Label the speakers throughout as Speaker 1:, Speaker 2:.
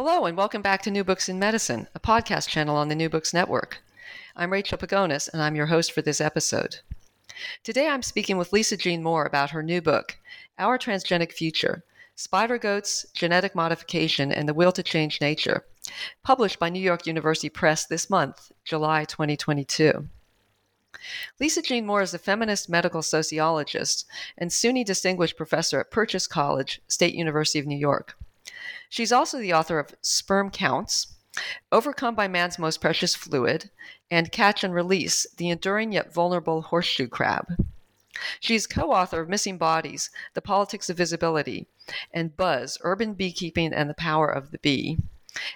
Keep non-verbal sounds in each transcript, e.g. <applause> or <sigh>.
Speaker 1: Hello, and welcome back to New Books in Medicine, a podcast channel on the New Books Network. I'm Rachel Pagonis, and I'm your host for this episode. Today I'm speaking with Lisa Jean Moore about her new book, Our Transgenic Future Spider Goats, Genetic Modification, and the Will to Change Nature, published by New York University Press this month, July 2022. Lisa Jean Moore is a feminist medical sociologist and SUNY Distinguished Professor at Purchase College, State University of New York. She's also the author of Sperm Counts, Overcome by Man's Most Precious Fluid, and Catch and Release The Enduring Yet Vulnerable Horseshoe Crab. She's co author of Missing Bodies The Politics of Visibility and Buzz Urban Beekeeping and the Power of the Bee,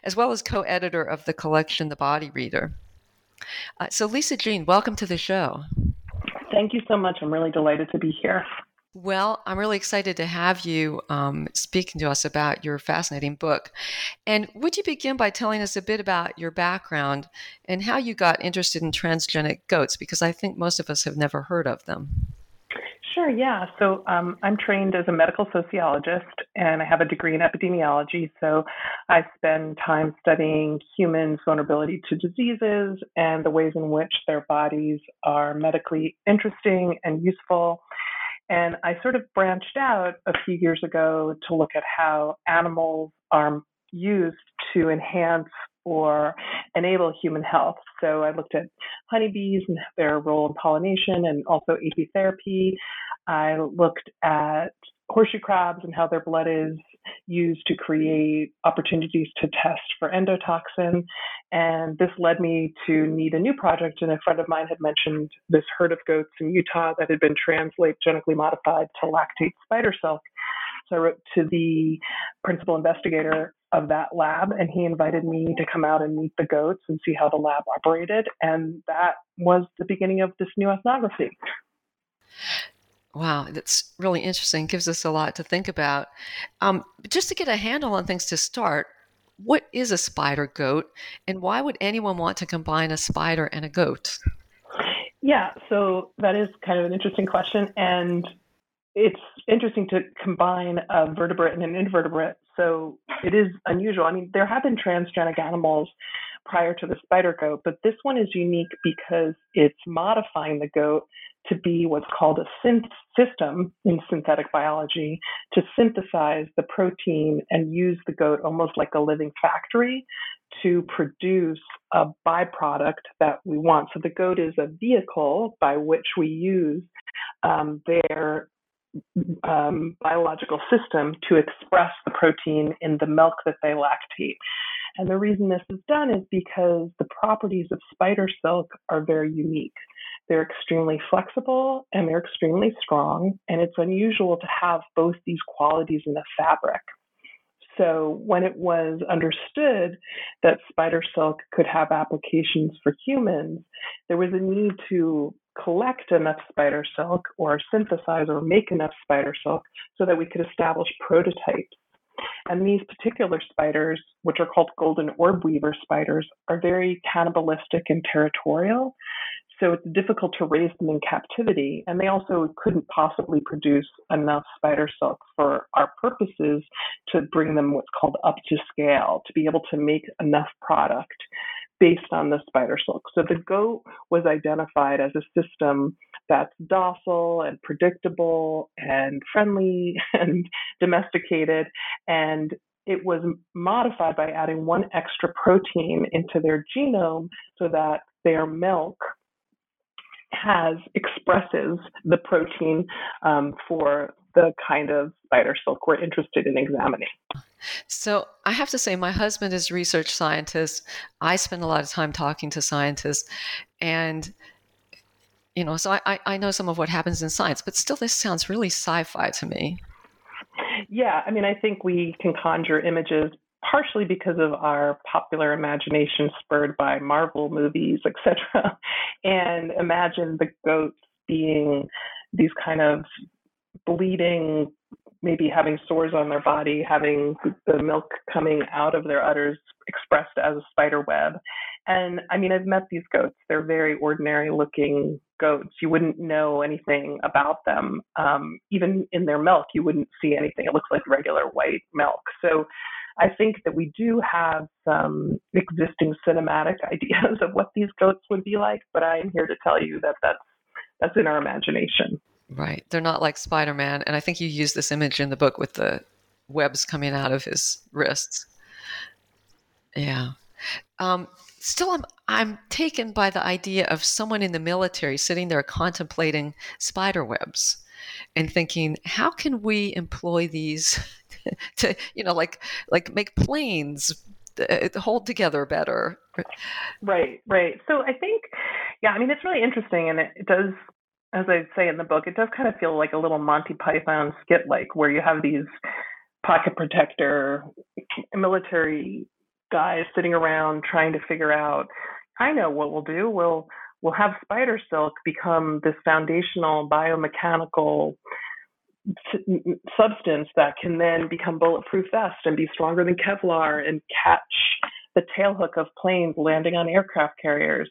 Speaker 1: as well as co editor of the collection The Body Reader. Uh, so, Lisa Jean, welcome to the show.
Speaker 2: Thank you so much. I'm really delighted to be here.
Speaker 1: Well, I'm really excited to have you um, speaking to us about your fascinating book. And would you begin by telling us a bit about your background and how you got interested in transgenic goats? Because I think most of us have never heard of them.
Speaker 2: Sure, yeah. So um, I'm trained as a medical sociologist and I have a degree in epidemiology. So I spend time studying humans' vulnerability to diseases and the ways in which their bodies are medically interesting and useful and I sort of branched out a few years ago to look at how animals are used to enhance or enable human health. So I looked at honeybees and their role in pollination and also apitherapy. I looked at horseshoe crabs and how their blood is used to create opportunities to test for endotoxin. And this led me to need a new project. And a friend of mine had mentioned this herd of goats in Utah that had been translate genetically modified to lactate spider silk. So I wrote to the principal investigator of that lab, and he invited me to come out and meet the goats and see how the lab operated. And that was the beginning of this new ethnography.
Speaker 1: Wow, that's really interesting. Gives us a lot to think about. Um, just to get a handle on things to start, what is a spider goat, and why would anyone want to combine a spider and a goat?
Speaker 2: Yeah, so that is kind of an interesting question, and it's interesting to combine a vertebrate and an invertebrate. So it is unusual. I mean, there have been transgenic animals prior to the spider goat, but this one is unique because it's modifying the goat to be what's called a synth system in synthetic biology to synthesize the protein and use the goat almost like a living factory to produce a byproduct that we want. So the goat is a vehicle by which we use um, their um, biological system to express the protein in the milk that they lactate. And the reason this is done is because the properties of spider silk are very unique. They're extremely flexible and they're extremely strong, and it's unusual to have both these qualities in a fabric. So, when it was understood that spider silk could have applications for humans, there was a need to collect enough spider silk or synthesize or make enough spider silk so that we could establish prototypes. And these particular spiders, which are called golden orb weaver spiders, are very cannibalistic and territorial. So it's difficult to raise them in captivity. And they also couldn't possibly produce enough spider silk for our purposes to bring them what's called up to scale, to be able to make enough product based on the spider silk. So the goat was identified as a system that's docile and predictable and friendly <laughs> and domesticated. And it was modified by adding one extra protein into their genome so that their milk has expresses the protein um, for the kind of spider silk we're interested in examining.
Speaker 1: So I have to say, my husband is a research scientist. I spend a lot of time talking to scientists, and you know, so I, I know some of what happens in science, but still, this sounds really sci-fi to me.
Speaker 2: Yeah, I mean, I think we can conjure images partially because of our popular imagination spurred by Marvel movies, etc. <laughs> And imagine the goats being these kind of bleeding, maybe having sores on their body, having the milk coming out of their udders expressed as a spider web. And I mean, I've met these goats. They're very ordinary looking goats. You wouldn't know anything about them. Um, even in their milk, you wouldn't see anything. It looks like regular white milk. So I think that we do have some existing cinematic <laughs> ideas of what these goats would be like, but I'm here to tell you that that's that's in our imagination.
Speaker 1: Right. They're not like Spider Man. And I think you use this image in the book with the webs coming out of his wrists. Yeah. Um, still, I'm, I'm taken by the idea of someone in the military sitting there contemplating spider webs and thinking, how can we employ these <laughs> to, you know, like, like make planes uh, hold together better?
Speaker 2: Right, right. So I think, yeah, I mean, it's really interesting and it, it does as I say in the book, it does kind of feel like a little Monty Python skit like where you have these pocket protector military guys sitting around trying to figure out I know what we'll do. We'll we'll have spider silk become this foundational biomechanical substance that can then become bulletproof vest and be stronger than Kevlar and catch the tailhook of planes landing on aircraft carriers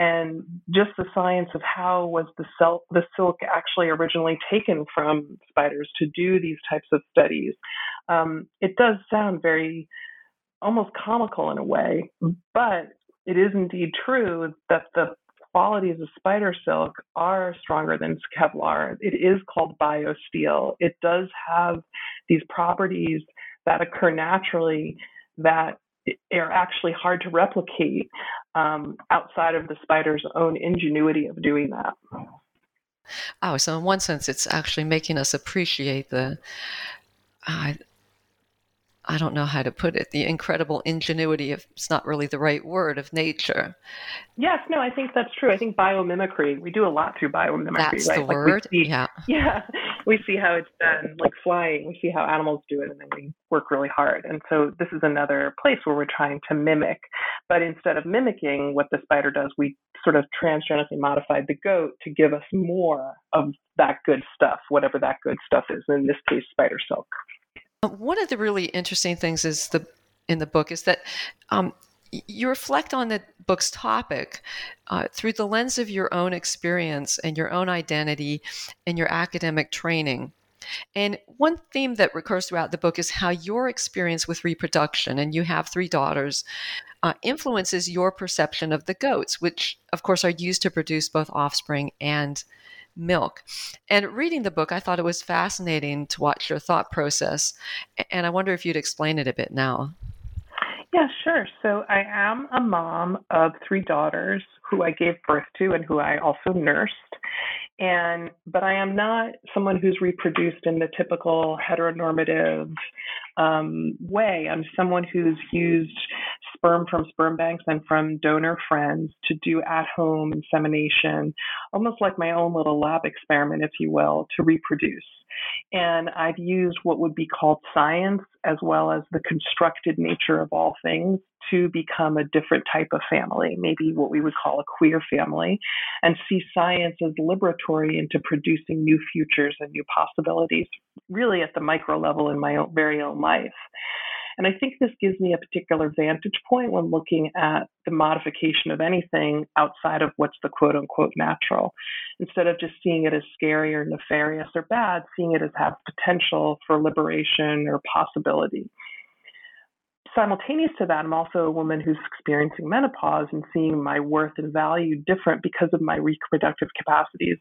Speaker 2: and just the science of how was the, silk, the silk actually originally taken from spiders to do these types of studies. Um, it does sound very almost comical in a way, but it is indeed true that the qualities of spider silk are stronger than Kevlar. It is called biosteel. It does have these properties that occur naturally that are actually hard to replicate um, outside of the spider's own ingenuity of doing that.
Speaker 1: Oh, so in one sense, it's actually making us appreciate the, uh, I don't know how to put it, the incredible ingenuity of, it's not really the right word, of nature.
Speaker 2: Yes, no, I think that's true. I think biomimicry, we do a lot through biomimicry,
Speaker 1: that's
Speaker 2: right?
Speaker 1: the like word,
Speaker 2: see,
Speaker 1: yeah. <laughs>
Speaker 2: Yeah, we see how it's done, like flying, we see how animals do it, and then we work really hard. And so this is another place where we're trying to mimic. But instead of mimicking what the spider does, we sort of transgenically modified the goat to give us more of that good stuff, whatever that good stuff is, in this case, spider silk.
Speaker 1: One of the really interesting things is the in the book is that um, you reflect on the book's topic uh, through the lens of your own experience and your own identity and your academic training. And one theme that recurs throughout the book is how your experience with reproduction, and you have three daughters, uh, influences your perception of the goats, which, of course, are used to produce both offspring and milk. And reading the book, I thought it was fascinating to watch your thought process. And I wonder if you'd explain it a bit now.
Speaker 2: Yeah, sure. So I am a mom of three daughters who I gave birth to and who I also nursed. And but I am not someone who's reproduced in the typical heteronormative um, way. I'm someone who's used sperm from sperm banks and from donor friends to do at home insemination, almost like my own little lab experiment, if you will, to reproduce. And I've used what would be called science as well as the constructed nature of all things to become a different type of family, maybe what we would call a queer family, and see science as liberatory into producing new futures and new possibilities, really at the micro level in my own, very own life. And I think this gives me a particular vantage point when looking at the modification of anything outside of what's the quote unquote natural. Instead of just seeing it as scary or nefarious or bad, seeing it as have potential for liberation or possibility simultaneous to that, I'm also a woman who's experiencing menopause and seeing my worth and value different because of my reproductive capacities.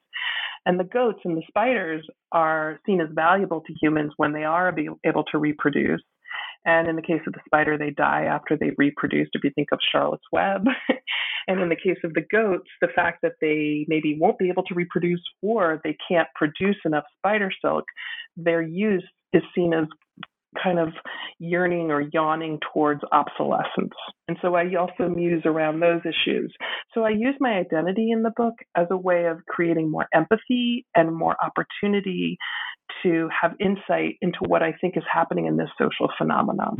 Speaker 2: And the goats and the spiders are seen as valuable to humans when they are able to reproduce. And in the case of the spider, they die after they reproduced, if you think of Charlotte's Web. <laughs> and in the case of the goats, the fact that they maybe won't be able to reproduce or they can't produce enough spider silk, their use is seen as kind of yearning or yawning towards obsolescence. And so I also muse around those issues. So I use my identity in the book as a way of creating more empathy and more opportunity to have insight into what I think is happening in this social phenomenon.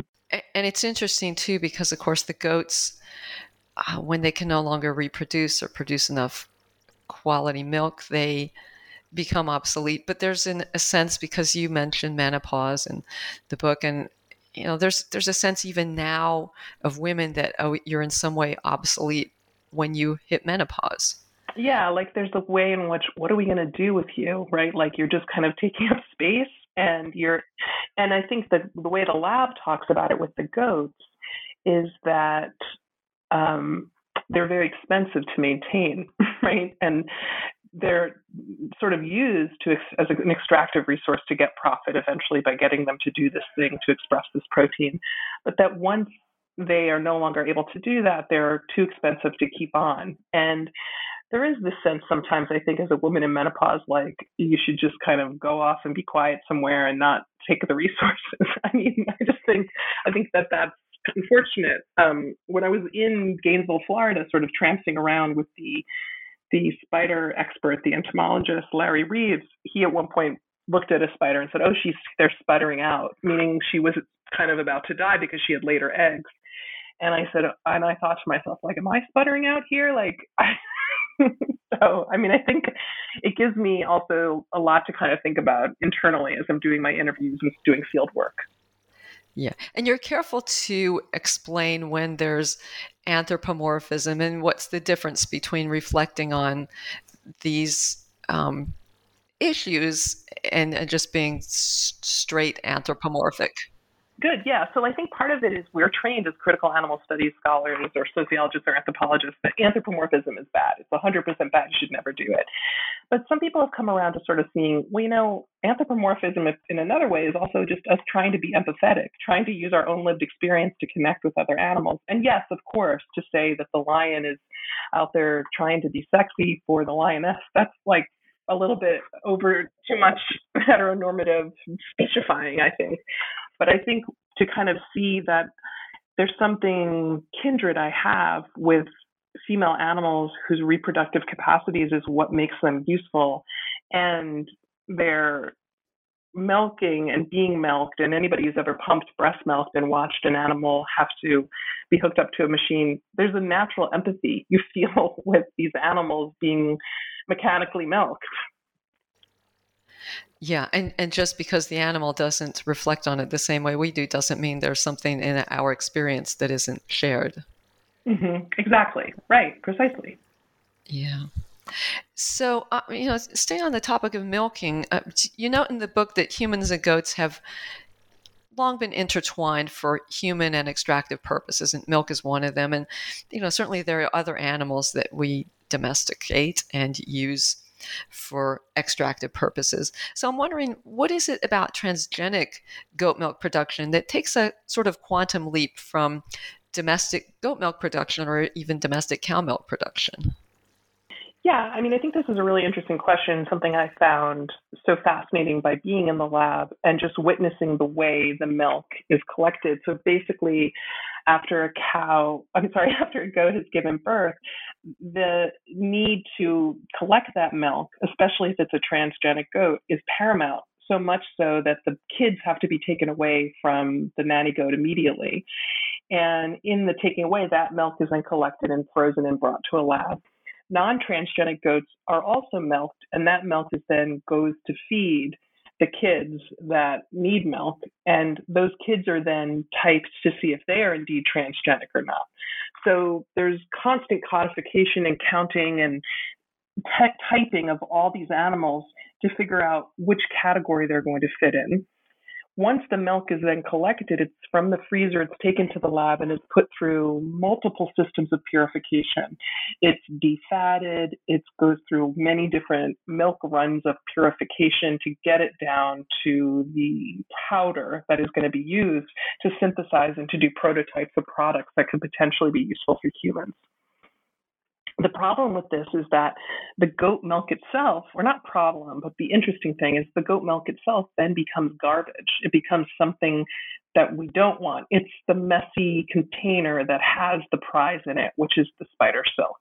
Speaker 1: And it's interesting too, because of course the goats, uh, when they can no longer reproduce or produce enough quality milk, they become obsolete. But there's in a sense because you mentioned menopause in the book, and you know there's there's a sense even now of women that oh you're in some way obsolete when you hit menopause.
Speaker 2: Yeah, like there's a way in which what are we going to do with you, right? Like you're just kind of taking up space and you're and I think that the way the lab talks about it with the goats is that um, they're very expensive to maintain, <laughs> right? And they're sort of used to as an extractive resource to get profit eventually by getting them to do this thing to express this protein. But that once they are no longer able to do that, they're too expensive to keep on. And there is this sense sometimes, I think, as a woman in menopause, like you should just kind of go off and be quiet somewhere and not take the <laughs> resources. <laughs> I mean, I just think, I think that that's unfortunate. Um, when I was in Gainesville, Florida, sort of tramping around with the the spider expert, the entomologist Larry Reeves, he at one point looked at a spider and said, "Oh, she's they're sputtering out," meaning she was kind of about to die because she had laid her eggs. And I said, and I thought to myself, like, am I sputtering out here? Like, <laughs> so I mean, I think it gives me also a lot to kind of think about internally as I'm doing my interviews and doing field work.
Speaker 1: Yeah. And you're careful to explain when there's anthropomorphism and what's the difference between reflecting on these um, issues and, and, just being s- straight anthropomorphic.
Speaker 2: Good, yeah. So I think part of it is we're trained as critical animal studies scholars or sociologists or anthropologists that anthropomorphism is bad. It's 100% bad. You should never do it. But some people have come around to sort of seeing, well, you know, anthropomorphism in another way is also just us trying to be empathetic, trying to use our own lived experience to connect with other animals. And yes, of course, to say that the lion is out there trying to be sexy for the lioness, that's like a little bit over too much <laughs> heteronormative speechifying, I think. But I think to kind of see that there's something kindred I have with female animals whose reproductive capacities is what makes them useful and their milking and being milked and anybody who's ever pumped breast milk and watched an animal have to be hooked up to a machine there's a natural empathy you <laughs> feel with these animals being mechanically milked
Speaker 1: yeah, and, and just because the animal doesn't reflect on it the same way we do doesn't mean there's something in our experience that isn't shared.
Speaker 2: Mm-hmm. Exactly. Right. Precisely.
Speaker 1: Yeah. So, uh, you know, staying on the topic of milking, uh, you note in the book that humans and goats have long been intertwined for human and extractive purposes, and milk is one of them. And, you know, certainly there are other animals that we domesticate and use for extractive purposes. So I'm wondering, what is it about transgenic goat milk production that takes a sort of quantum leap from domestic goat milk production or even domestic cow milk production?
Speaker 2: Yeah, I mean, I think this is a really interesting question, something I found so fascinating by being in the lab and just witnessing the way the milk is collected. So basically, after a cow, I'm sorry, <laughs> after a goat has given birth, the need to collect that milk, especially if it's a transgenic goat, is paramount. So much so that the kids have to be taken away from the nanny goat immediately. And in the taking away, that milk is then collected and frozen and brought to a lab non-transgenic goats are also milked, and that milk is then goes to feed the kids that need milk, and those kids are then typed to see if they are indeed transgenic or not. So there's constant codification and counting and tech typing of all these animals to figure out which category they're going to fit in. Once the milk is then collected, it's from the freezer, it's taken to the lab and it's put through multiple systems of purification. It's defatted, it goes through many different milk runs of purification to get it down to the powder that is going to be used to synthesize and to do prototypes of products that could potentially be useful for humans. The problem with this is that the goat milk itself, or not problem, but the interesting thing is the goat milk itself then becomes garbage. It becomes something that we don't want. It's the messy container that has the prize in it, which is the spider silk.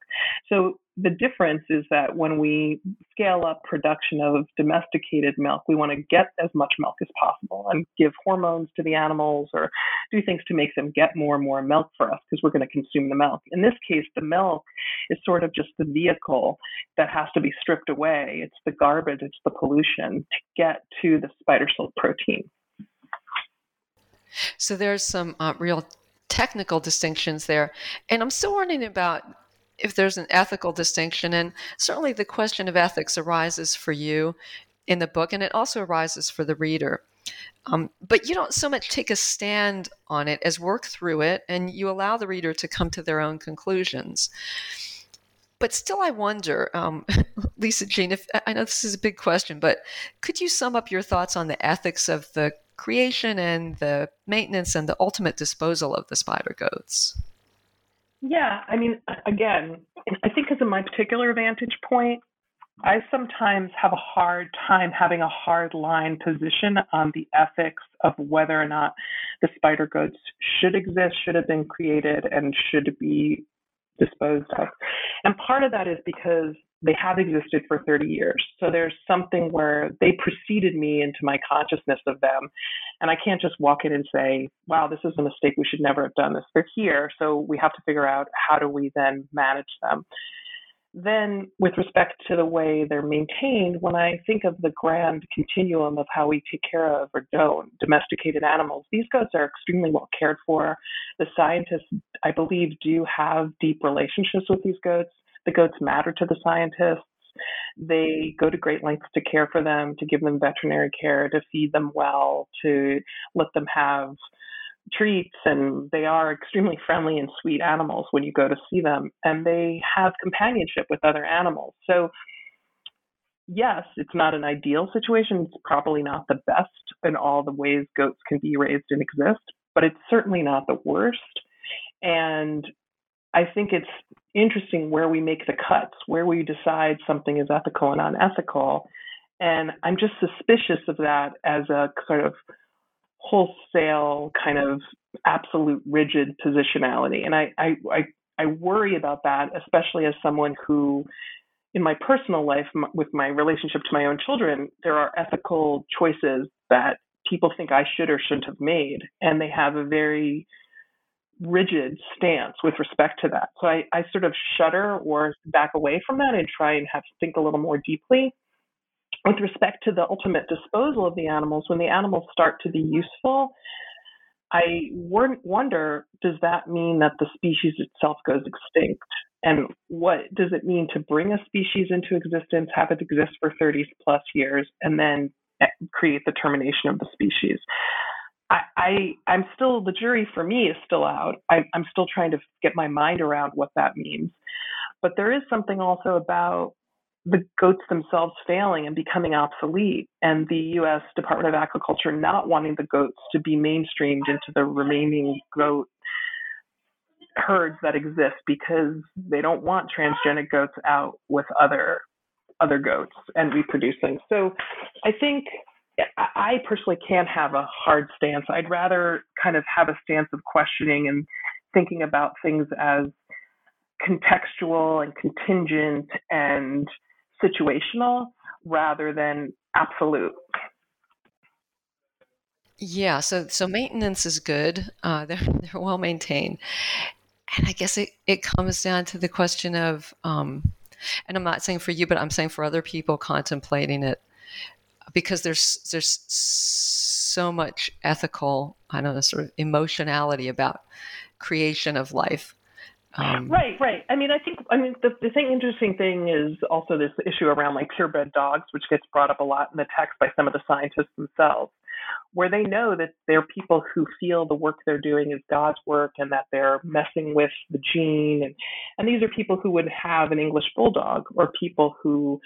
Speaker 2: So the difference is that when we scale up production of domesticated milk, we want to get as much milk as possible and give hormones to the animals or do things to make them get more and more milk for us because we're going to consume the milk. In this case, the milk is sort of just the vehicle that has to be stripped away. It's the garbage, it's the pollution to get to the spider silk protein.
Speaker 1: So there's some uh, real technical distinctions there. And I'm still wondering about if there's an ethical distinction. And certainly the question of ethics arises for you in the book, and it also arises for the reader. Um, but you don't so much take a stand on it as work through it, and you allow the reader to come to their own conclusions. But still, I wonder, um, <laughs> Lisa Jean, if I know this is a big question, but could you sum up your thoughts on the ethics of the creation and the maintenance and the ultimate disposal of the spider goats?
Speaker 2: Yeah, I mean, again, I think as a my particular vantage point, I sometimes have a hard time having a hard line position on the ethics of whether or not the spider goats should exist, should have been created, and should be disposed of. And part of that is because they have existed for 30 years. So there's something where they preceded me into my consciousness of them. And I can't just walk in and say, wow, this is a mistake. We should never have done this. They're here. So we have to figure out how do we then manage them. Then, with respect to the way they're maintained, when I think of the grand continuum of how we take care of or don't domesticated animals, these goats are extremely well cared for. The scientists, I believe, do have deep relationships with these goats. The goats matter to the scientists. They go to great lengths to care for them, to give them veterinary care, to feed them well, to let them have treats and they are extremely friendly and sweet animals when you go to see them and they have companionship with other animals. So yes it's not an ideal situation. It's probably not the best in all the ways goats can be raised and exist but it's certainly not the worst. And i think it's interesting where we make the cuts where we decide something is ethical and unethical and i'm just suspicious of that as a sort of wholesale kind of absolute rigid positionality. And I, I, I, I worry about that, especially as someone who, in my personal life, with my relationship to my own children, there are ethical choices that people think I should or shouldn't have made. And they have a very rigid stance with respect to that. So I, I sort of shudder or back away from that and try and have to think a little more deeply with respect to the ultimate disposal of the animals, when the animals start to be useful, I wonder does that mean that the species itself goes extinct? And what does it mean to bring a species into existence, have it exist for 30 plus years, and then eh, create the termination of the species? I, I am still the jury for me is still out. I, I'm still trying to get my mind around what that means. But there is something also about the goats themselves failing and becoming obsolete, and the U.S. Department of Agriculture not wanting the goats to be mainstreamed into the remaining goat herds that exist because they don't want transgenic goats out with other other goats and reproducing. So I think I personally can't have a hard stance. I'd rather kind of have a stance of questioning and thinking about things as contextual and contingent and situational rather than absolute.
Speaker 1: Yeah, so so maintenance is good. Uh, <laughs> they're they're well maintained, and I guess it, it comes down to the question of, um, and I'm not saying for you, but I'm saying for other people contemplating it, because there's there's so much ethical, I don't know, sort of emotionality about creation of life
Speaker 2: um, right, right. I mean, I think, I mean, the, the thing, interesting thing is also this issue around like purebred dogs, which gets brought up a lot in the text by some of the scientists themselves. where they know that they're people who feel the work they're doing is God's work and that they're messing with the gene. And, and these are people who would have an English bulldog or people who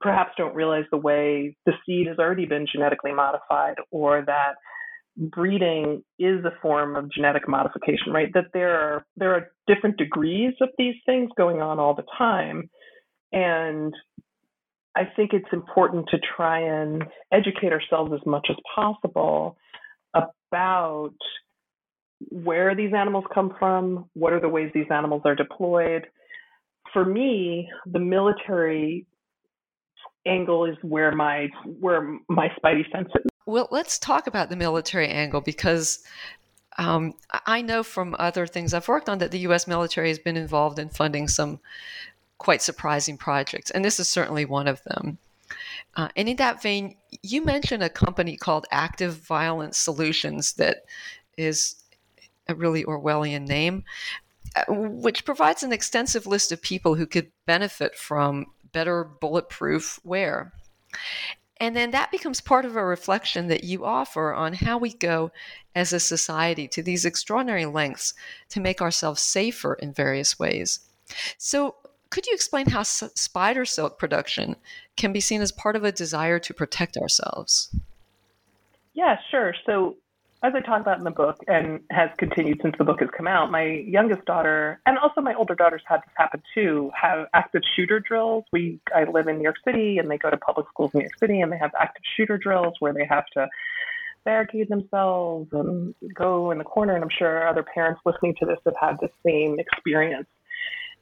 Speaker 2: perhaps don't realize the way the seed has already been genetically modified or that breeding is a form of genetic modification, right? That there are there are different degrees of these things going on all the time. And I think it's important to try and educate ourselves as much as possible about where these animals come from, what are the ways these animals are deployed. For me, the military angle is where my where my spidey sense is.
Speaker 1: Well, let's talk about the military angle because um, I know from other things I've worked on that the U.S. military has been involved in funding some quite surprising projects, and this is certainly one of them. Uh, and in that vein, you mentioned a company called Active Violence Solutions that is a really Orwellian name, uh, which provides an extensive list of people who could benefit from better bulletproof wear. And then that becomes part of a reflection that you offer on how we go as a society to these extraordinary lengths to make ourselves safer in various ways. So, could you explain how spider silk production can be seen as part of a desire to protect ourselves?
Speaker 2: Yeah, sure. So, as I talk about in the book and has continued since the book has come out, my youngest daughter and also my older daughters had this happen too, have active shooter drills. We I live in New York City and they go to public schools in New York City and they have active shooter drills where they have to barricade themselves and go in the corner and I'm sure other parents listening to this have had the same experience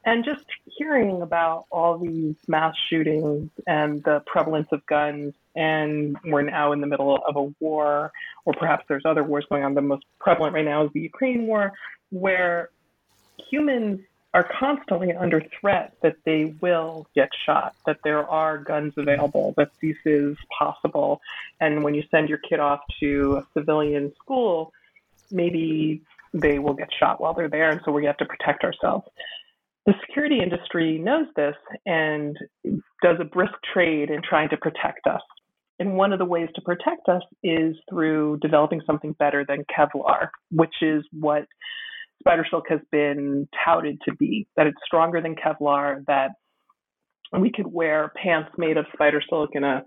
Speaker 2: and just hearing about all these mass shootings and the prevalence of guns, and we're now in the middle of a war, or perhaps there's other wars going on. The most prevalent right now is the Ukraine war, where humans are constantly under threat that they will get shot, that there are guns available, that this is possible. And when you send your kid off to a civilian school, maybe they will get shot while they're there. And so we have to protect ourselves the security industry knows this and does a brisk trade in trying to protect us. And one of the ways to protect us is through developing something better than Kevlar, which is what spider silk has been touted to be that it's stronger than Kevlar, that we could wear pants made of spider silk and a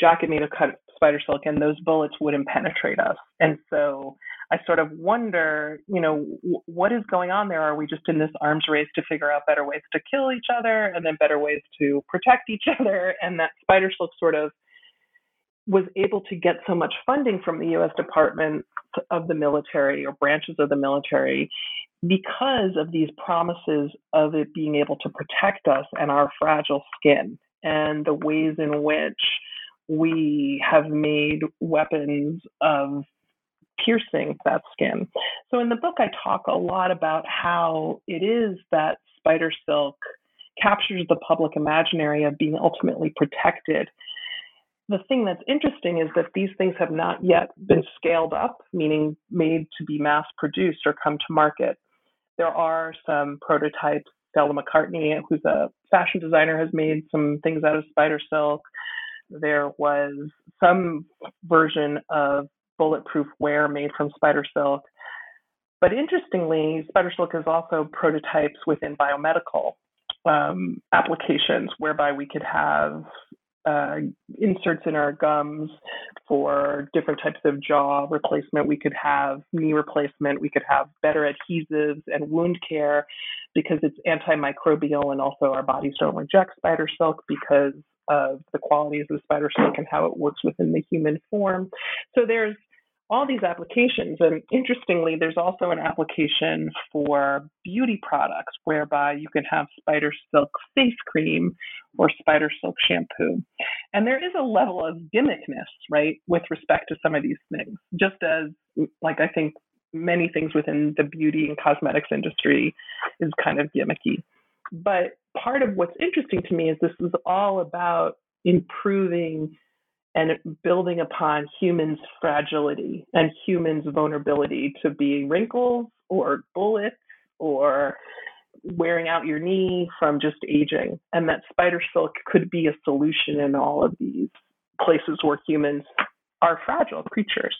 Speaker 2: jacket made of spider silk, and those bullets wouldn't penetrate us. And so I sort of wonder, you know, w- what is going on there? Are we just in this arms race to figure out better ways to kill each other and then better ways to protect each <laughs> other? And that Spider Silk sort of was able to get so much funding from the US Department of the military or branches of the military because of these promises of it being able to protect us and our fragile skin and the ways in which we have made weapons of piercing that skin. So in the book, I talk a lot about how it is that spider silk captures the public imaginary of being ultimately protected. The thing that's interesting is that these things have not yet been scaled up, meaning made to be mass produced or come to market. There are some prototypes. Stella McCartney, who's a fashion designer, has made some things out of spider silk. There was some version of bulletproof wear made from spider silk. But interestingly, spider silk is also prototypes within biomedical um, applications, whereby we could have uh, inserts in our gums for different types of jaw replacement. We could have knee replacement. We could have better adhesives and wound care because it's antimicrobial and also our bodies don't reject spider silk because of the qualities of spider silk and how it works within the human form. So there's all these applications. And interestingly, there's also an application for beauty products whereby you can have spider silk face cream or spider silk shampoo. And there is a level of gimmickness, right, with respect to some of these things, just as, like, I think many things within the beauty and cosmetics industry is kind of gimmicky. But part of what's interesting to me is this is all about improving and building upon humans' fragility and humans' vulnerability to being wrinkles or bullets or wearing out your knee from just aging. And that spider silk could be a solution in all of these places where humans are fragile creatures.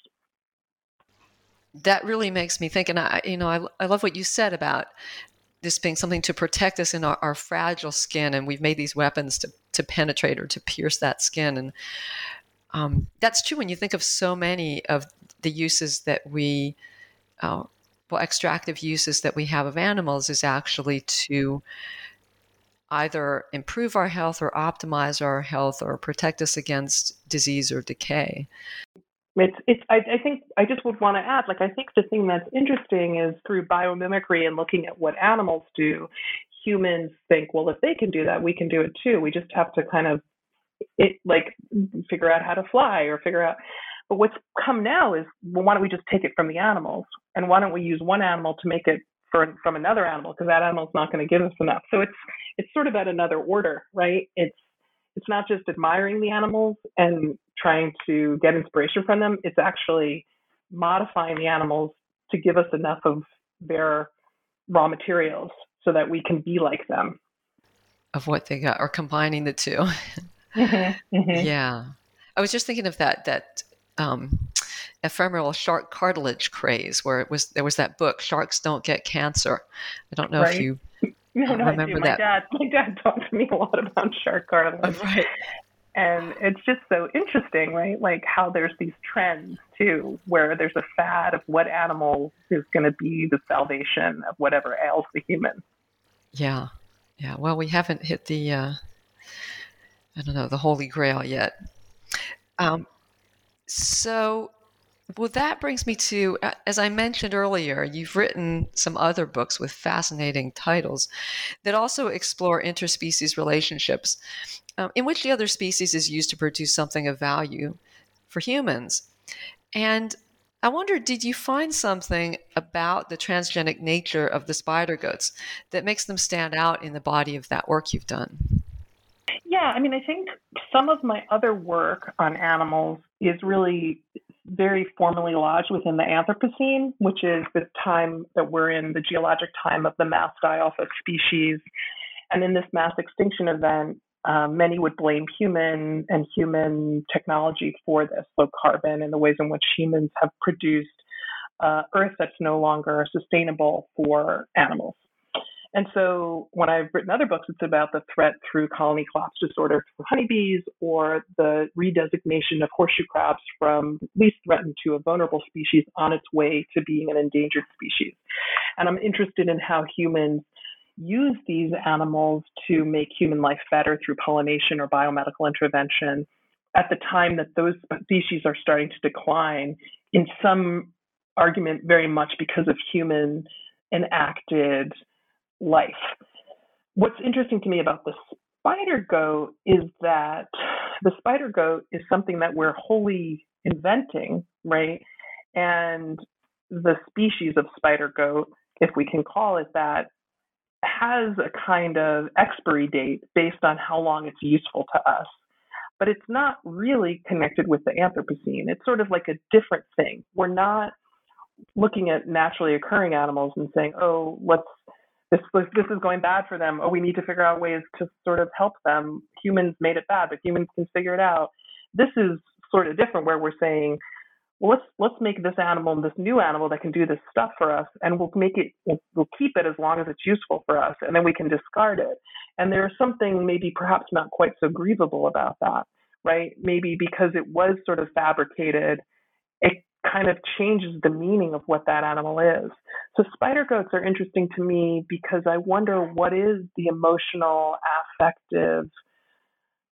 Speaker 1: That really makes me think, and I, you know, I, I love what you said about this being something to protect us in our, our fragile skin, and we've made these weapons to to penetrate or to pierce that skin, and um, that's true when you think of so many of the uses that we, uh, well, extractive uses that we have of animals is actually to either improve our health or optimize our health or protect us against disease or decay.
Speaker 2: It's, it's, I, I think I just would want to add, like, I think the thing that's interesting is through biomimicry and looking at what animals do, humans think, well, if they can do that, we can do it too. We just have to kind of, it like, figure out how to fly or figure out. But what's come now is, well, why don't we just take it from the animals? And why don't we use one animal to make it for, from another animal? Because that animal's not going to give us enough. So it's, it's sort of at another order, right? It's, it's not just admiring the animals and trying to get inspiration from them. It's actually modifying the animals to give us enough of their raw materials so that we can be like them.
Speaker 1: Of what they got, or combining the 2 <laughs>
Speaker 2: mm-hmm, mm-hmm.
Speaker 1: Yeah, I was just thinking of that that um, ephemeral shark cartilage craze, where it was there was that book, "Sharks Don't Get Cancer." I don't know
Speaker 2: right.
Speaker 1: if you <laughs>
Speaker 2: no, no,
Speaker 1: remember
Speaker 2: my
Speaker 1: that.
Speaker 2: Dad, my dad <laughs> talked to me a lot about shark cartilage.
Speaker 1: Right.
Speaker 2: And it's just so interesting, right? Like how there's these trends too, where there's a fad of what animal is going to be the salvation of whatever ails the human.
Speaker 1: Yeah. Yeah. Well, we haven't hit the, uh, I don't know, the holy grail yet. Um, so well, that brings me to, uh, as I mentioned earlier, you've written some other books with fascinating titles that also explore interspecies relationships, um, in which the other species is used to produce something of value for humans. And I wonder, did you find something about the transgenic nature of the spider goats that makes them stand out in the body of that work you've done?
Speaker 2: Yeah, I mean, I think some of my other work on animals is really very formally lodged within the Anthropocene, which is the time that we're in, the geologic time of the mass die off of species. And in this mass extinction event, um, many would blame human and human technology for this, low carbon, and the ways in which humans have produced uh, Earth that's no longer sustainable for animals. And so when I've written other books, it's about the threat through colony collapse disorder for honeybees or the redesignation of horseshoe crabs from least threatened to a vulnerable species on its way to being an endangered species. And I'm interested in how humans use these animals to make human life better through pollination or biomedical intervention at the time that those species are starting to decline in some argument very much because of human enacted life. What's interesting to me about the spider goat is that the spider goat is something that we're wholly inventing, right? And the species of spider goat, if we can call it that, has a kind of expiry date based on how long it's useful to us. But it's not really connected with the Anthropocene. It's sort of like a different thing. We're not looking at naturally occurring animals and saying, oh, let's this this is going bad for them. Oh, we need to figure out ways to sort of help them. Humans made it bad, but humans can figure it out. This is sort of different, where we're saying, well, let's let's make this animal this new animal that can do this stuff for us, and we'll make it we'll, we'll keep it as long as it's useful for us, and then we can discard it. And there's something maybe perhaps not quite so grievable about that, right? Maybe because it was sort of fabricated, it kind of changes the meaning of what that animal is. So spider goats are interesting to me because I wonder what is the emotional, affective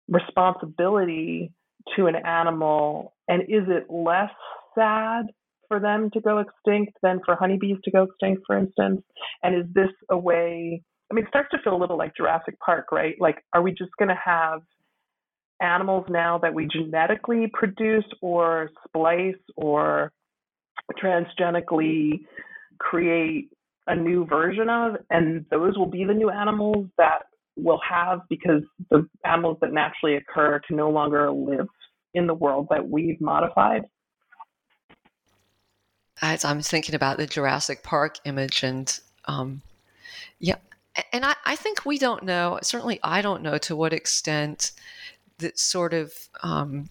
Speaker 2: responsibility to an animal, and is it less sad for them to go extinct than for honeybees to go extinct, for instance? And is this a way? I mean, it starts to feel a little like Jurassic Park, right? Like, are we just going to have animals now that we genetically produce or splice or transgenically create a new version of, and those will be the new animals that we'll have because the animals that naturally occur can no longer live in the world that we've modified.
Speaker 1: As I'm thinking about the Jurassic Park image, and um, yeah, and I, I think we don't know. Certainly, I don't know to what extent that sort of um,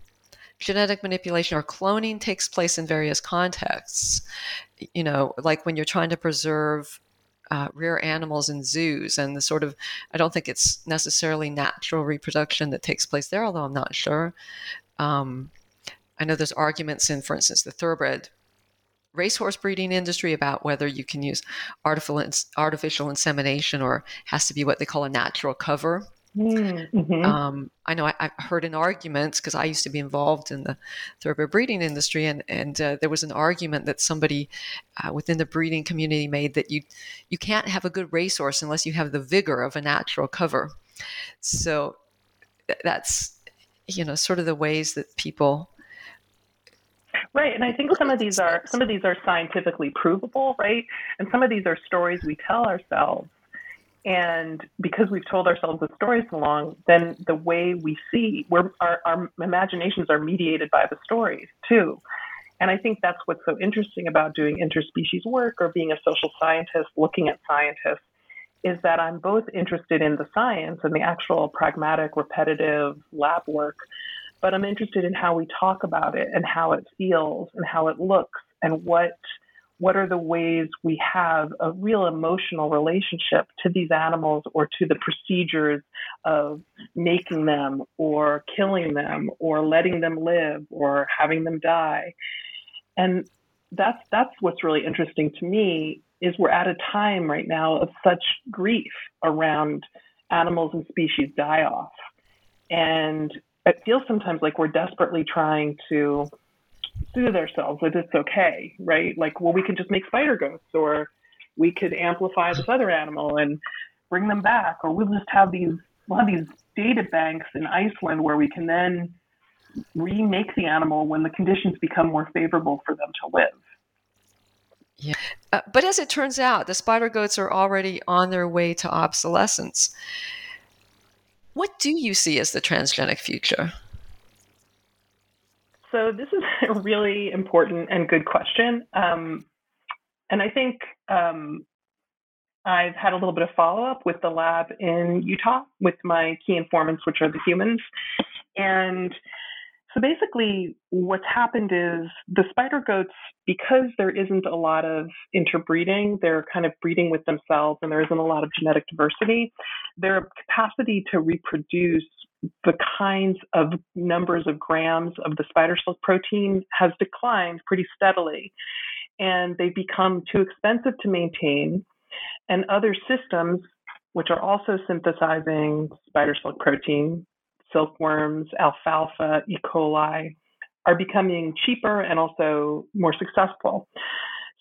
Speaker 1: genetic manipulation or cloning takes place in various contexts. You know, like when you're trying to preserve uh, rare animals in zoos and the sort of, I don't think it's necessarily natural reproduction that takes place there, although I'm not sure. Um, I know there's arguments in, for instance, the thoroughbred racehorse breeding industry about whether you can use artificial, artificial insemination or has to be what they call a natural cover. Mm-hmm. Um, I know I, have heard an argument because I used to be involved in the thoroughbred breeding industry, and and uh, there was an argument that somebody uh, within the breeding community made that you you can't have a good racehorse unless you have the vigor of a natural cover. So that's you know sort of the ways that people
Speaker 2: Right, and I think some of these are some of these are scientifically provable, right? And some of these are stories we tell ourselves. And because we've told ourselves the story so long, then the way we see, our, our imaginations are mediated by the stories too. And I think that's what's so interesting about doing interspecies work or being a social scientist, looking at scientists, is that I'm both interested in the science and the actual pragmatic, repetitive lab work, but I'm interested in how we talk about it and how it feels and how it looks and what what are the ways we have a real emotional relationship to these animals or to the procedures of making them or killing them or letting them live or having them die? And that's that's what's really interesting to me is we're at a time right now of such grief around animals and species die off. And it feels sometimes like we're desperately trying to soothe ourselves that it's okay, right? Like, well, we could just make spider goats, or we could amplify this other animal and bring them back, or we'll just have these we'll have these data banks in Iceland where we can then remake the animal when the conditions become more favorable for them to live.
Speaker 1: Yeah. Uh, but as it turns out, the spider goats are already on their way to obsolescence. What do you see as the transgenic future?
Speaker 2: So, this is <laughs> really important and good question. Um, and I think um, I've had a little bit of follow up with the lab in Utah with my key informants, which are the humans. And so basically, what's happened is the spider goats, because there isn't a lot of interbreeding, they're kind of breeding with themselves and there isn't a lot of genetic diversity, their capacity to reproduce the kinds of numbers of grams of the spider silk protein has declined pretty steadily. And they become too expensive to maintain. And other systems, which are also synthesizing spider silk protein, silkworms, alfalfa, E. coli are becoming cheaper and also more successful.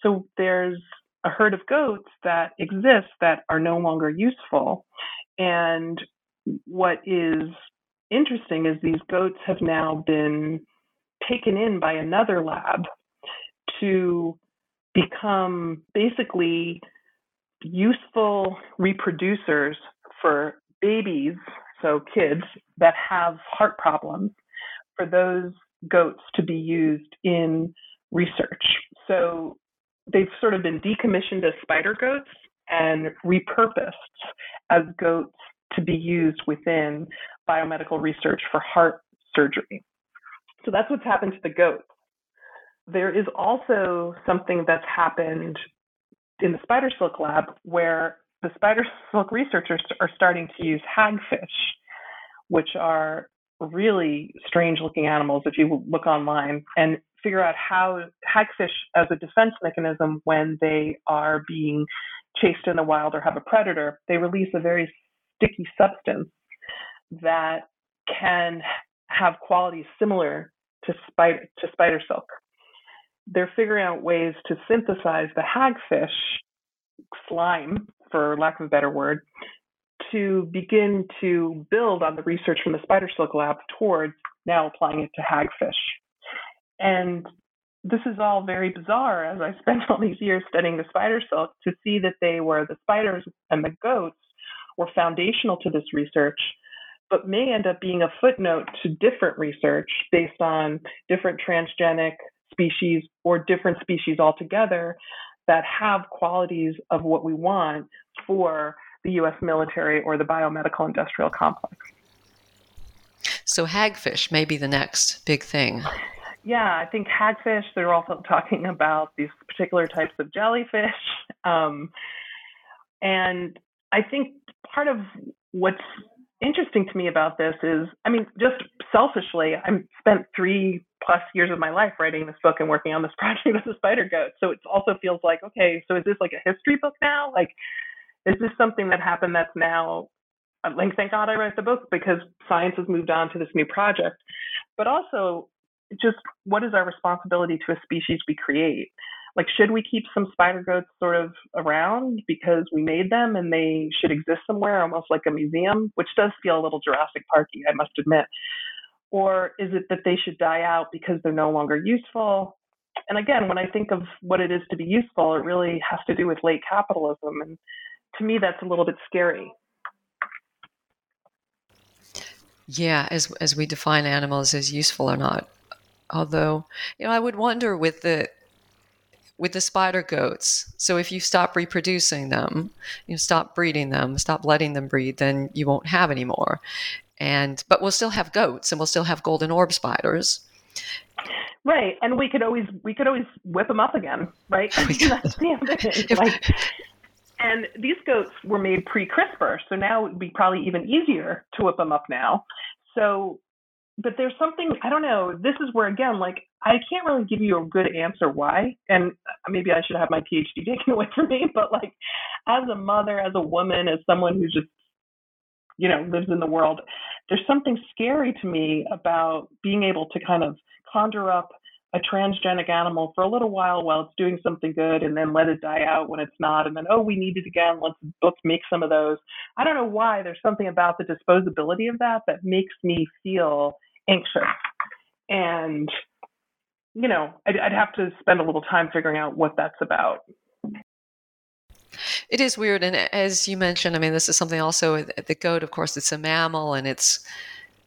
Speaker 2: So there's a herd of goats that exist that are no longer useful. And what is interesting is these goats have now been taken in by another lab to become basically useful reproducers for babies so kids that have heart problems, for those goats to be used in research. So they've sort of been decommissioned as spider goats and repurposed as goats to be used within biomedical research for heart surgery. So that's what's happened to the goats. There is also something that's happened in the spider silk lab where the spider silk researchers are starting to use hagfish, which are really strange looking animals if you look online and figure out how hagfish as a defense mechanism when they are being chased in the wild or have a predator, they release a very sticky substance that can have qualities similar to spider to spider silk. They're figuring out ways to synthesize the hagfish slime for lack of a better word, to begin to build on the research from the spider silk lab towards now applying it to hagfish. And this is all very bizarre as I spent <laughs> all these years studying the spider silk to see that they were the spiders and the goats were foundational to this research, but may end up being a footnote to different research based on different transgenic species or different species altogether that have qualities of what we want for the US military or the biomedical industrial complex.
Speaker 1: So hagfish may be the next big thing.
Speaker 2: Yeah, I think hagfish. They're also <laughs> talking about these particular types of jellyfish, um, and I think part of what's interesting to me about this is, I mean, just selfishly, I spent three plus years of my life writing this book and working on this <laughs> project with the spider goat. So it also feels like, okay, so is this like a history book now? Like, is this something that happened that's now uh, like thank God I wrote the book because science has moved on to this new project. But also just what is our responsibility to a species we create? Like should we keep some spider goats sort of around because we made them and they should exist somewhere almost like a museum, which does feel a little Jurassic Parky, I must admit. Or is it that they should die out because they're no longer useful? And again, when I think of what it is to be useful, it really has to do with late capitalism. And to me, that's a little bit scary
Speaker 1: yeah, as as we define animals as useful or not. Although, you know, I would wonder with the with the spider goats. So if you stop reproducing them, you stop breeding them, stop letting them breed, then you won't have any more. And but we'll still have goats and we'll still have golden orb spiders.
Speaker 2: Right, and we could always we could always whip them up again, right? <laughs> <laughs> That's the other. <laughs> Like, and these goats were made pre CRISPR, so now it would be probably even easier to whip them up now. So, but there's something, I don't know, this is where, again, like, I can't really give you a good answer why. And uh, maybe I should have my PhD <laughs> taken away from me, but like, as a mother, as a woman, as someone who just, you know, lives in the world, there's something scary to me about being able to kind of conjure up a transgenic animal for a little while while it's doing something good and then let it die out when it's not and then oh we need it again let's let's make some of those i don't know why there's something about the disposability of that that makes me feel anxious. And you know i'd, I'd have to spend a little time figuring out what that's about.
Speaker 1: It is weird and as you mentioned i mean this is something also the goat of course it's a mammal and it's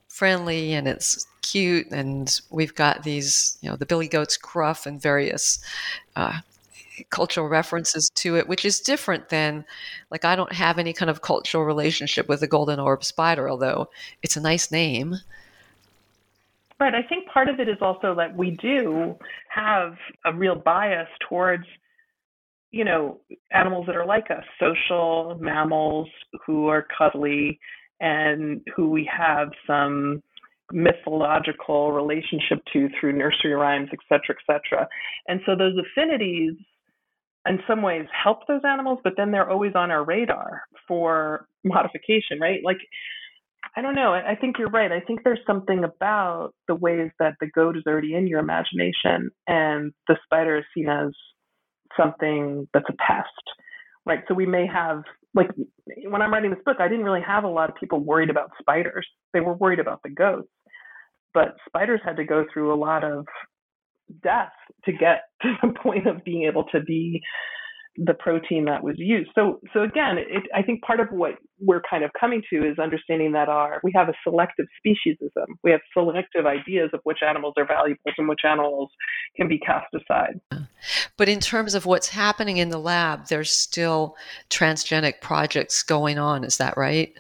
Speaker 1: friendly and it's cute and we've got these you know the billy goat's gruff and various uh, cultural references to it which is different than like i don't have any kind of cultural relationship with the golden orb spider although it's a nice name
Speaker 2: right i think part of it is also that we do have a real bias towards you know animals that are like us social mammals who are cuddly and who we have some mythological relationship to through nursery rhymes, et cetera, et cetera. And so those affinities in some ways help those animals, but then they're always on our radar for modification, right? Like, I don't know. I think you're right. I think there's something about the ways that the goat is already in your imagination and the spider is seen as something that's a pest, right? So we may have like when I'm writing this book, I didn't really have a lot of people worried about spiders. They were worried about the goats. But spiders had to go through a lot of death to get <laughs> to the point of being able to be the protein that was used. So, so again, it, I think part of what we're kind of coming to is understanding that our we have a selective speciesism. We have selective ideas of which animals are valuable and which animals can be cast aside.
Speaker 1: But in terms of what's happening in the lab, there's still transgenic projects going on. Is that right?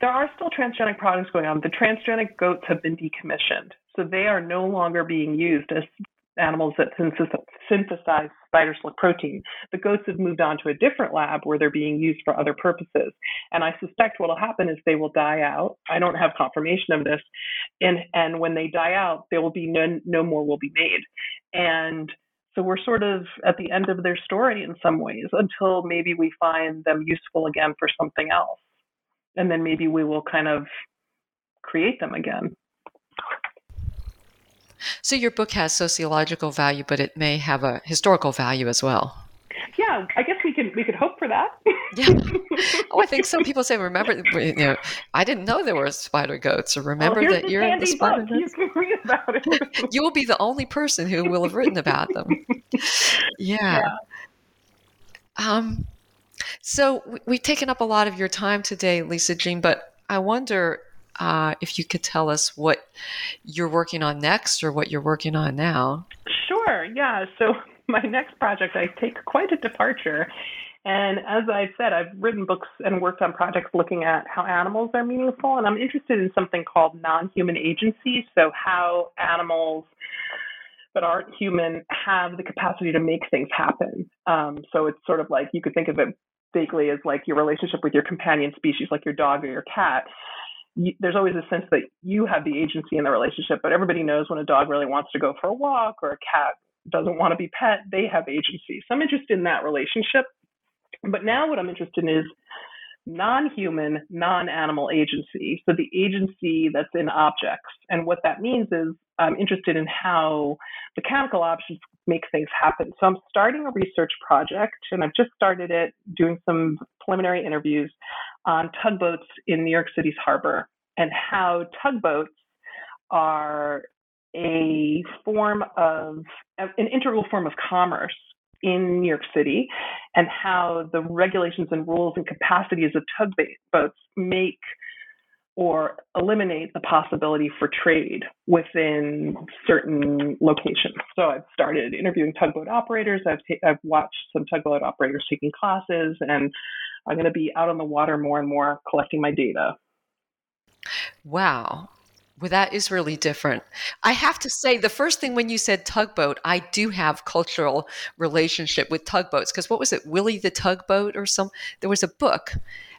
Speaker 2: There are still transgenic projects going on. The transgenic goats have been decommissioned, so they are no longer being used as animals that synthesize spider silk protein. The goats have moved on to a different lab where they're being used for other purposes. And I suspect what will happen is they will die out. I don't have confirmation of this. And, and when they die out, there will be no, no more will be made. And so we're sort of at the end of their story in some ways until maybe we find them useful again for something else. And then maybe we will kind of create them again.
Speaker 1: So your book has sociological value, but it may have a historical value as well.
Speaker 2: Yeah, I guess we can we could hope for that.
Speaker 1: yeah. Oh, I think some people say, remember, you know, I didn't know there were spider goats, or remember
Speaker 2: well,
Speaker 1: that you're in the spider
Speaker 2: book. goats. You can read about it. <laughs>
Speaker 1: you will be the only person who will have written about them. Yeah. yeah. Um. So we've taken up a lot of your time today, Lisa Jean, but I wonder uh, if you could tell us what you're working on next or what you're working on now.
Speaker 2: Sure, yeah. So, <laughs> my next project, I take quite a departure. And as I've said, I've written books and worked on projects looking at how animals are meaningful, and I'm interested in something called non human agency. So, how animals that aren't human have the capacity to make things happen. Um, so, it's sort of like you could think of it vaguely as like your relationship with your companion species, like your dog or your cat. You, there's always a sense that you have the agency in the relationship, but everybody knows when a dog really wants to go for a walk or a cat doesn't want to be pet, they have agency. So I'm interested in that relationship. But now what I'm interested in is non-human, non-animal agency. So the agency that's in objects. And what that means is I'm interested in how mechanical options make things happen. So I'm starting a research project, and I've just started it, doing some preliminary interviews on tugboats in New York City's harbor and how tugboats are a form of an integral form of commerce in New York City and how the regulations and rules and capacities of tugboats make or eliminate the possibility for trade within certain locations. So I've started interviewing tugboat operators. I've, I've watched some tugboat operators taking classes, and I'm going to be out on the water more and more collecting my data.
Speaker 1: Wow. Well, that is really different. I have to say, the first thing when you said tugboat, I do have cultural relationship with tugboats because what was it, Willie the Tugboat or some? There was a book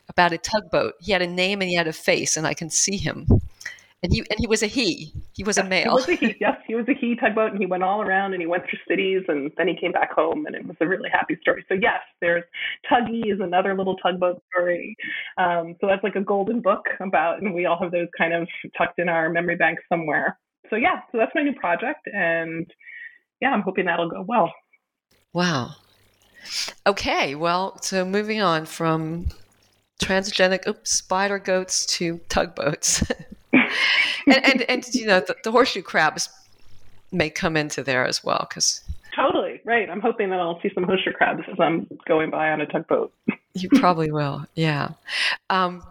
Speaker 1: about a tugboat. He had a name and he had a face, and I can see him and he and he was a he. He was a male. He
Speaker 2: was a he. <laughs> Yes, he was a he tugboat, and he went all around and he went through cities, and then he came back home, and it was a really happy story. So yes, there's Tuggy is another little tugboat story. Um, so that's like a golden book about, and we all have those kind of tucked in our memory bank somewhere. So yeah, so that's my new project, and yeah, I'm hoping that'll go well.
Speaker 1: Wow. Okay, well, so moving on from transgenic oops, spider goats to tugboats. <laughs> <laughs> and, and, and you know the, the, horseshoe crabs may come into there as well because
Speaker 2: totally right. I'm hoping that I'll see some horseshoe crabs as I'm going by on a tugboat.
Speaker 1: you probably will, yeah. Um,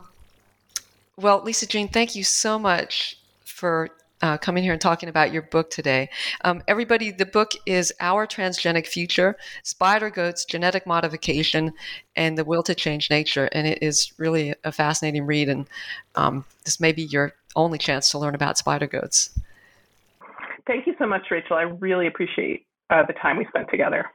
Speaker 1: well, Lisa Jean, thank you so much for uh, coming here and talking about your book today. Um, everybody, the book is Our Transgenic Future Spider Goats, Genetic Modification, and the Will to Change Nature. And it is really a fascinating read. And um, this may be your only chance to learn about spider goats.
Speaker 2: Thank you so much, Rachel. I really appreciate uh, the time we spent together.